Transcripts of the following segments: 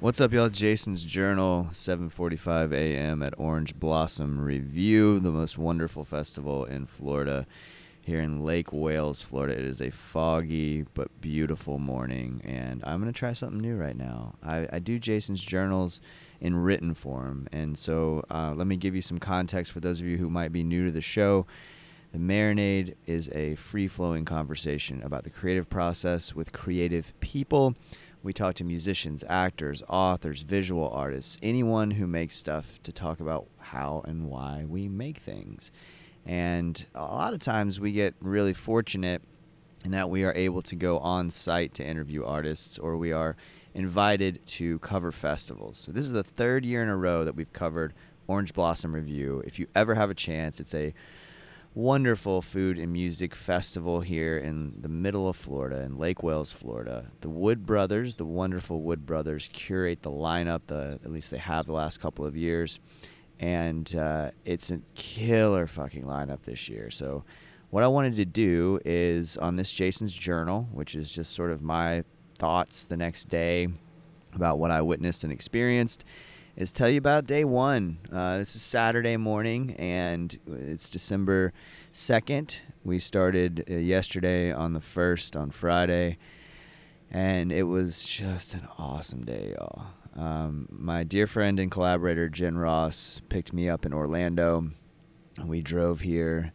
What's up, y'all? Jason's Journal, 7:45 a.m. at Orange Blossom Revue, the most wonderful festival in Florida, here in Lake Wales, Florida. It is a foggy but beautiful morning, and I'm gonna try something new right now. I, I do Jason's journals in written form, and so uh, let me give you some context for those of you who might be new to the show. The Marinade is a free flowing conversation about the creative process with creative people. We talk to musicians, actors, authors, visual artists, anyone who makes stuff to talk about how and why we make things. And a lot of times we get really fortunate in that we are able to go on site to interview artists or we are invited to cover festivals. So this is the third year in a row that we've covered Orange Blossom Revue. If you ever have a chance, it's a wonderful food and music festival here in the middle of Florida, in Lake Wales, Florida. The Wood Brothers, the wonderful Wood Brothers, curate the lineup. The at least they have the last couple of years, and uh, it's a killer fucking lineup this year. So, what I wanted to do is on this Jason's journal, which is just sort of my thoughts the next day about what I witnessed and experienced is tell you about day one. Uh, this is Saturday morning, and it's December 2nd. We started uh, yesterday on the 1st, on Friday, and it was just an awesome day, y'all. Um, my dear friend and collaborator, Jen Ross, picked me up in Orlando, and we drove here.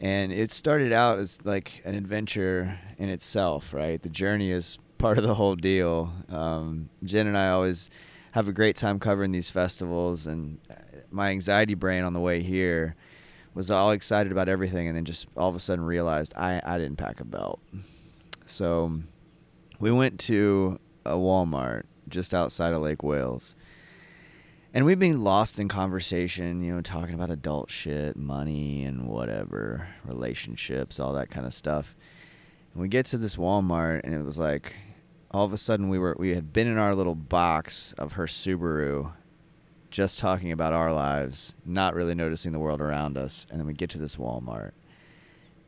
And it started out as like an adventure in itself, right? The journey is part of the whole deal. Um, Jen and I always have a great time covering these festivals and uh, my anxiety brain on the way here was all excited about everything and then just all of a sudden realized I, I didn't pack a belt. So we went to a Walmart just outside of Lake Wales. And we've been lost in conversation, you know, talking about adult shit, money and whatever, relationships, all that kind of stuff. And we get to this Walmart and it was like all of a sudden we were we had been in our little box of her Subaru just talking about our lives, not really noticing the world around us, and then we get to this Walmart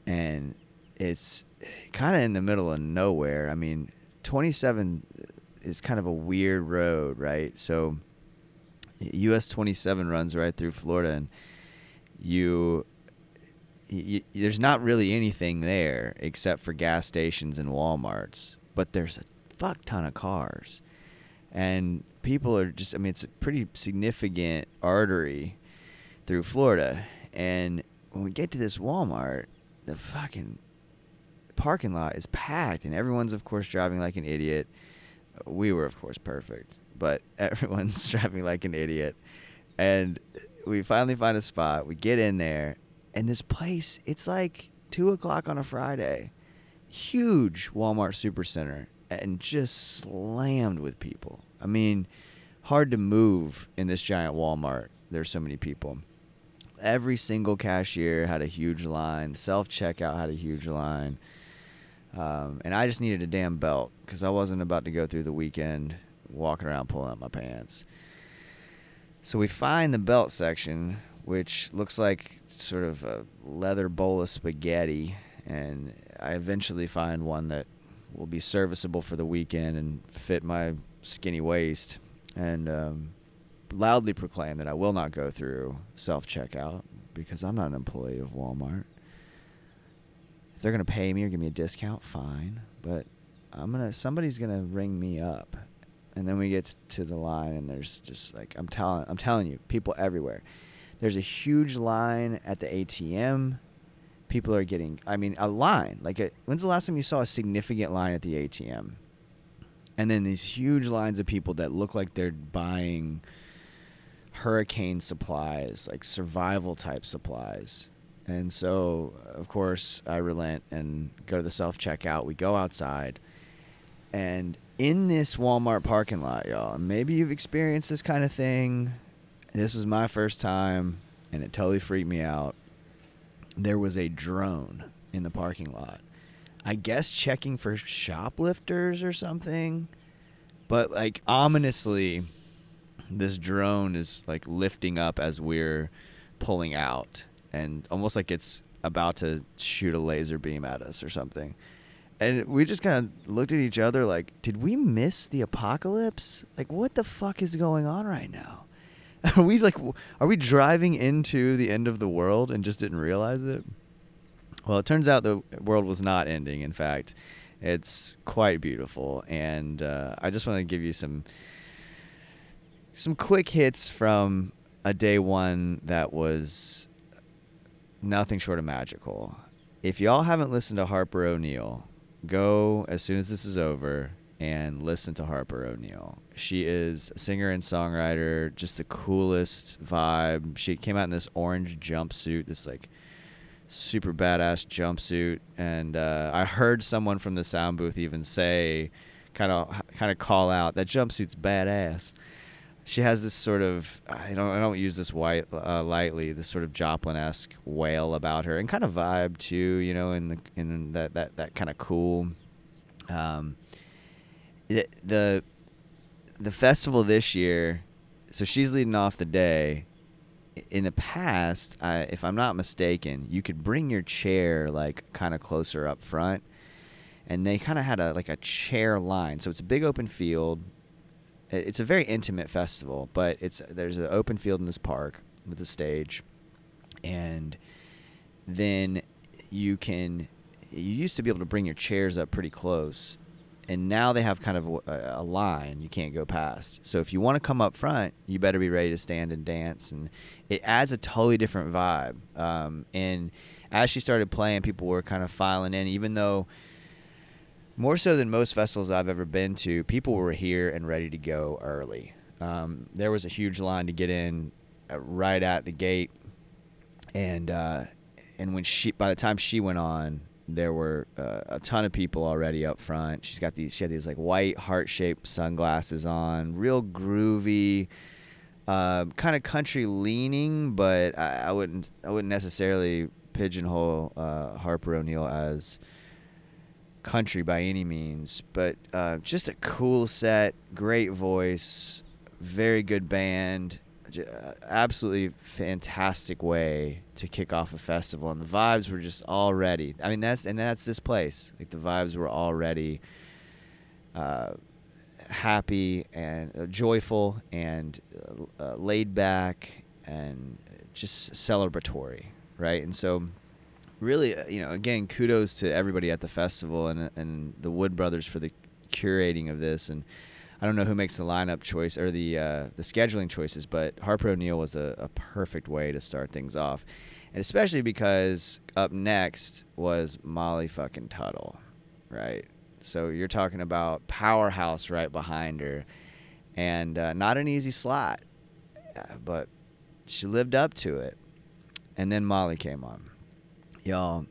and it's kind of in the middle of nowhere. I mean, 27 is kind of a weird road, right? So US 27 runs right through Florida and you y- y- there's not really anything there except for gas stations and Walmarts, but there's a fuck ton of cars. And people are just I mean it's a pretty significant artery through Florida. And when we get to this Walmart, the fucking parking lot is packed and everyone's of course driving like an idiot. We were of course perfect, but everyone's driving like an idiot. And we finally find a spot. We get in there, and this place, it's like two o'clock on a Friday. Huge Walmart supercenter, and just slammed with people. I mean, hard to move in this giant Walmart. There's so many people. Every single cashier had a huge line. Self checkout had a huge line. Um, and I just needed a damn belt because I wasn't about to go through the weekend walking around pulling up my pants. So we find the belt section, which looks like sort of a leather bowl of spaghetti, and I eventually find one that will be serviceable for the weekend and fit my skinny waist, and um, loudly proclaim that I will not go through self checkout because I'm not an employee of Walmart. If they're gonna pay me or give me a discount, fine, but I'm gonna somebody's gonna ring me up and then we get to the line and there's just like I'm telling I'm telling you, people everywhere. There's a huge line at the ATM. People are getting I mean a line. Like a, when's the last time you saw a significant line at the ATM? And then these huge lines of people that look like they're buying hurricane supplies, like survival type supplies. And so, of course, I relent and go to the self checkout. We go outside, and in this Walmart parking lot, y'all. Maybe you've experienced this kind of thing. This is my first time, and it totally freaked me out. There was a drone in the parking lot. I guess checking for shoplifters or something. But like ominously, this drone is like lifting up as we're pulling out, and almost like it's about to shoot a laser beam at us or something. And we just kind of looked at each other like, did we miss the apocalypse? Like, what the fuck is going on right now? Are we like, are we driving into the end of the world and just didn't realize it? Well, it turns out the world was not ending. In fact, it's quite beautiful, and uh, I just want to give you some some quick hits from a day one that was nothing short of magical. If y'all haven't listened to Harper O'Neill, go as soon as this is over and listen to Harper O'Neill. She is a singer and songwriter, just the coolest vibe. She came out in this orange jumpsuit, this like super badass jumpsuit, and uh, I heard someone from the sound booth even say, kind of kind of call out that jumpsuit's badass she has this sort of I don't I don't use this white uh, lightly this sort of Joplin esque wail about her and kind of vibe too you know in the in that that that kind of cool um the, the festival this year so she's leading off the day. In the past I, if I'm not mistaken you could bring your chair like kind of closer up front. And they kind of had a like a chair line. So it's a big open field. It's a very intimate festival, but it's there's an open field in this park with a stage, and then you can you used to be able to bring your chairs up pretty close, and now they have kind of a, a line you can't go past. So if you want to come up front, you better be ready to stand and dance, and it adds a totally different vibe. Um, and as she started playing, people were kind of filing in, even though more so than most festivals I've ever been to, people were here and ready to go early. Um, there was a huge line to get in uh, right at the gate, and uh, and when she by the time she went on, there were uh, a ton of people already up front. She's got these she had these like white heart shaped sunglasses on, real groovy. Uh, kind of country leaning, but I, I, wouldn't I wouldn't necessarily pigeonhole uh, Harper O'Neill as country by any means, but uh, just a cool set, great voice, very good band, absolutely fantastic way to kick off a festival, and the vibes were just already. I mean, that's and that's this place. Like the vibes were already uh, happy and uh, joyful and uh, uh, laid back and just celebratory, right? And so really, uh, you know, again, kudos to everybody at the festival and and the Wood Brothers for the curating of this. And I don't know who makes the lineup choice or the uh, the scheduling choices, but Harper O'Neill was a, a perfect way to start things off, and especially because up next was Molly fucking Tuttle, right? So you're talking about powerhouse right behind her, and uh, not an easy slot, uh, but she lived up to it. And then Molly came on Y'all,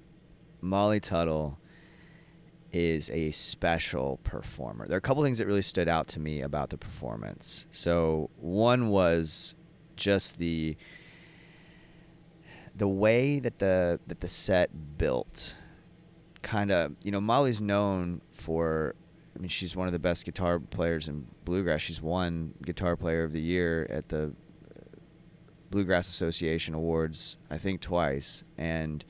Molly Tuttle is a special performer. There are a couple things that really stood out to me about the performance. So, one was just the the way that the that the set built kind of, you know, Molly's known for I mean, she's one of the best guitar players in bluegrass. She's won guitar player of the year at the uh, Bluegrass Association Awards, I think twice, and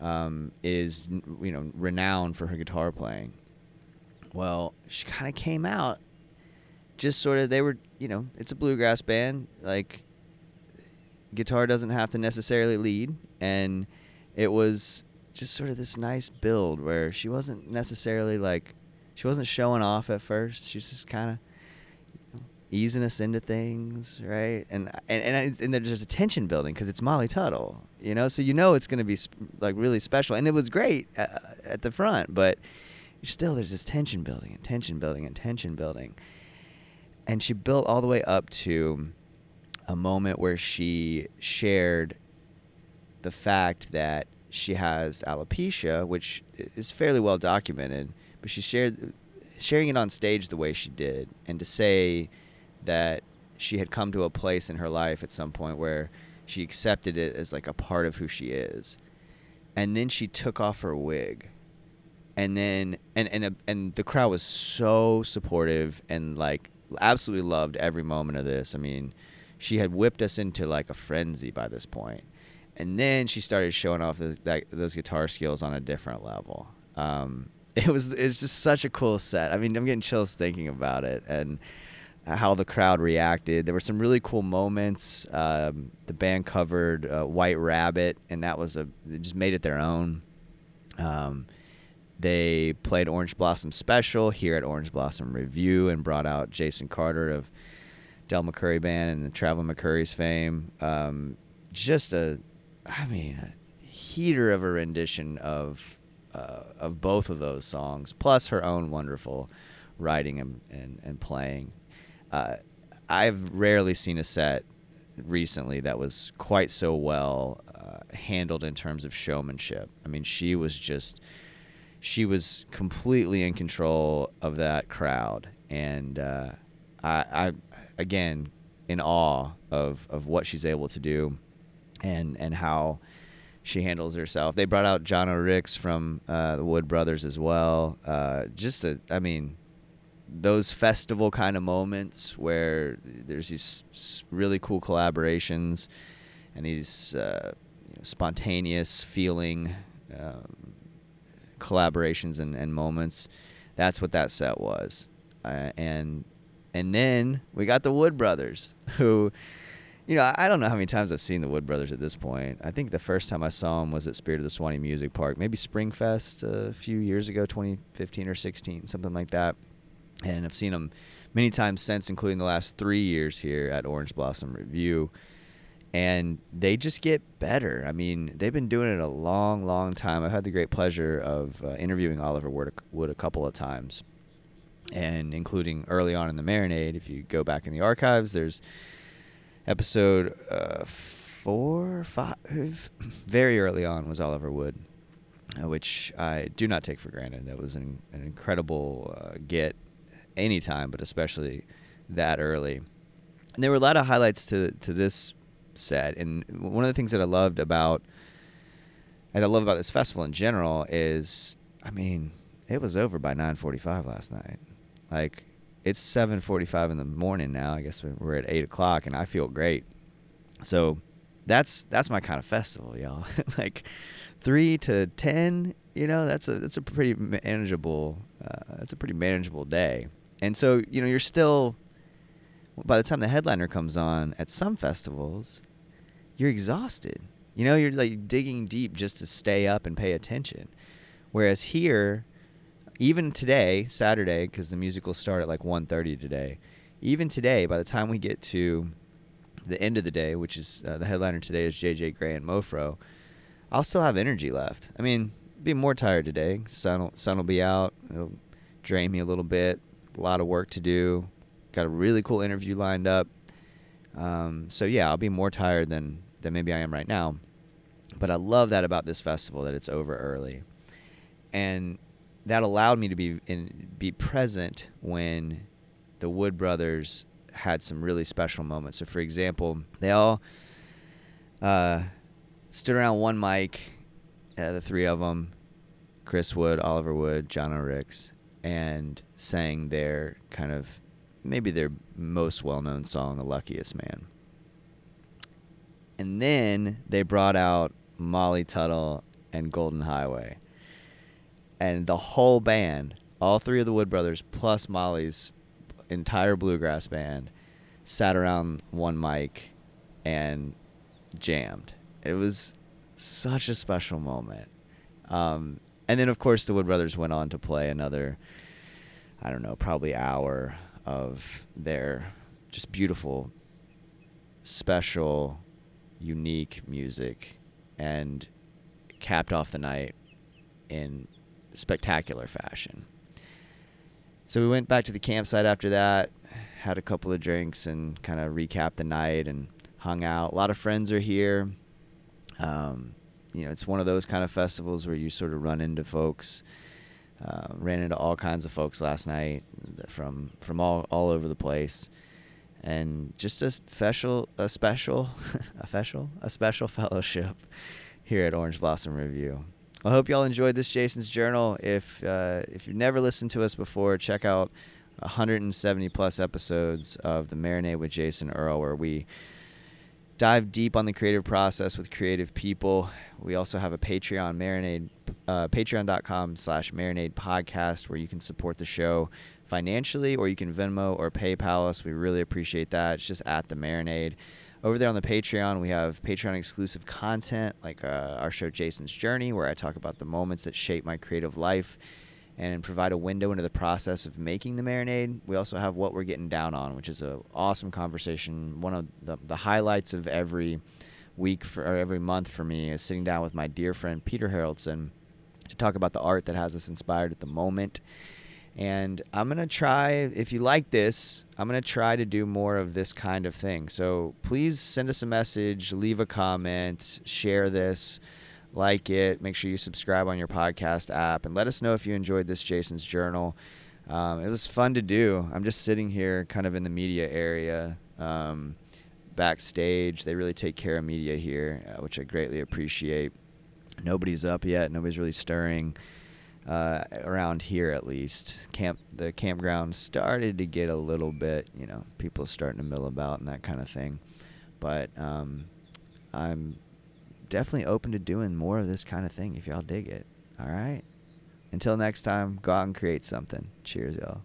um, is you know renowned for her guitar playing. Well, she kind of came out just sort of they were you know it's a bluegrass band like guitar doesn't have to necessarily lead and it was just sort of this nice build where she wasn't necessarily like she wasn't showing off at first she's just kind of easing us into things, right? And and and, and there's a tension building because it's Molly Tuttle, you know. So you know it's going to be sp- like really special, and it was great uh, at the front, but still there's this tension building and tension building and tension building, and she built all the way up to a moment where she shared the fact that she has alopecia, which is fairly well documented, but she shared sharing it on stage the way she did, and to say that she had come to a place in her life at some point where she accepted it as like a part of who she is, and then she took off her wig, and then and and the, and the crowd was so supportive and like absolutely loved every moment of this. I mean, she had whipped us into like a frenzy by this point, and then she started showing off those that, those guitar skills on a different level. Um, it was it's just such a cool set. I mean, I'm getting chills thinking about it and how the crowd reacted. There were some really cool moments. Um, the band covered uh, White Rabbit, and that was a just made it their own. Um, they played Orange Blossom Special here at Orange Blossom Revue and brought out Jason Carter of Del McCoury Band and the Traveling McCourys fame. Um, just a, I mean, a heater of a rendition of uh, of both of those songs, plus her own wonderful writing and and, and playing. Uh, I've rarely seen a set recently that was quite so well uh, handled in terms of showmanship. I mean, she was just she was completely in control of that crowd, and uh, I, I again in awe of of what she's able to do, and and how she handles herself. They brought out Jano Rix from uh, the Wood Brothers as well. Uh, just a, I mean, those festival kind of moments where there's these really cool collaborations and these uh, spontaneous feeling um, collaborations and, and moments. That's what that set was, uh, and and then we got the Wood Brothers, who, you know, I don't know how many times I've seen the Wood Brothers at this point. I think the first time I saw them was at Spirit of the Suwannee Music Park, maybe Springfest a few years ago, 2015 or 16, something like that. And I've seen them many times since, including the last three years here at Orange Blossom Revue. And they just get better. I mean, they've been doing it a long, long time. I've had the great pleasure of uh, interviewing Oliver Wood a, Wood a couple of times and including early on in the marinade. If you go back in the archives, there's episode uh, four, five, very early on was Oliver Wood, uh, which I do not take for granted. That was an, an incredible uh, get anytime, but especially that early. And there were a lot of highlights to to this set, and one of the things that I loved about and I love about this festival in general is, I mean, it was over by 9:45 last night. Like it's 7:45 in the morning now. I guess we're at eight o'clock, and I feel great. So that's that's my kind of festival, y'all. like three to ten, you know, that's a that's a pretty manageable uh, that's a pretty manageable day. And so you know, you're still by the time the headliner comes on at some festivals, you're exhausted. You know, you're like digging deep just to stay up and pay attention. Whereas here, even today, Saturday, because the music will start at like 1.30 today. Even today, by the time we get to the end of the day, which is uh, the headliner today is JJ Grey and Mofro, I'll still have energy left. I mean, be more tired today. Sun sun will be out. It'll drain me a little bit. A lot of work to do. Got a really cool interview lined up. Um, so yeah, I'll be more tired than than maybe I am right now. But I love that about this festival that it's over early, and that allowed me to be in, be present when the Wood brothers had some really special moments. So, for example, they all uh, stood around one mic, uh, the three of them, Chris Wood, Oliver Wood, Jano Rix, and sang their kind of maybe their most well-known song, "The Luckiest Man." And then they brought out Molly Tuttle and Golden Highway and the whole band, all three of the Wood brothers plus Molly's entire bluegrass band, sat around one mic and jammed. It was such a special moment. Um, and then, of course, the Wood brothers went on to play another, I don't know, probably hour of their just beautiful, special, unique music, and capped off the night in spectacular fashion. So we went back to the campsite after that, had a couple of drinks, and kind of recapped the night and hung out. A lot of friends are here. Um, you know, it's one of those kind of festivals where you sort of run into folks Uh, ran into all kinds of folks last night from from all all over the place, and just a special a special a special a special fellowship here at Orange Blossom Revue. I hope y'all enjoyed this Jason's Journal. If uh, if you've never listened to us before, check out 170 plus episodes of the Marinade with Jason Earl, where we dive deep on the creative process with creative people. We also have a Patreon marinade, uh, patreon.com slash marinade podcast where you can support the show financially or you can Venmo or PayPal us. We really appreciate that. It's just at the marinade. Over there on the Patreon, we have Patreon exclusive content like uh, our show Jason's Journey, where I talk about the moments that shape my creative life and provide a window into the process of making the marinade. We also have what we're getting down on, which is an awesome conversation. One of the, the highlights of every week for or every month for me is sitting down with my dear friend Peter Haroldson to talk about the art that has us inspired at the moment. And I'm going to try, if you like this, I'm going to try to do more of this kind of thing. So please send us a message, leave a comment, share this like it. Make sure you subscribe on your podcast app and let us know if you enjoyed this Jason's Journal. Um, it was fun to do. I'm just sitting here kind of in the media area, um, backstage. They really take care of media here, uh, which I greatly appreciate. Nobody's up yet. Nobody's really stirring uh, around here, at least. Camp the campground started to get a little bit, you know, people starting to mill about and that kind of thing. But um, I'm definitely open to doing more of this kind of thing if y'all dig it. All right. Until next time, go out and create something. Cheers, y'all.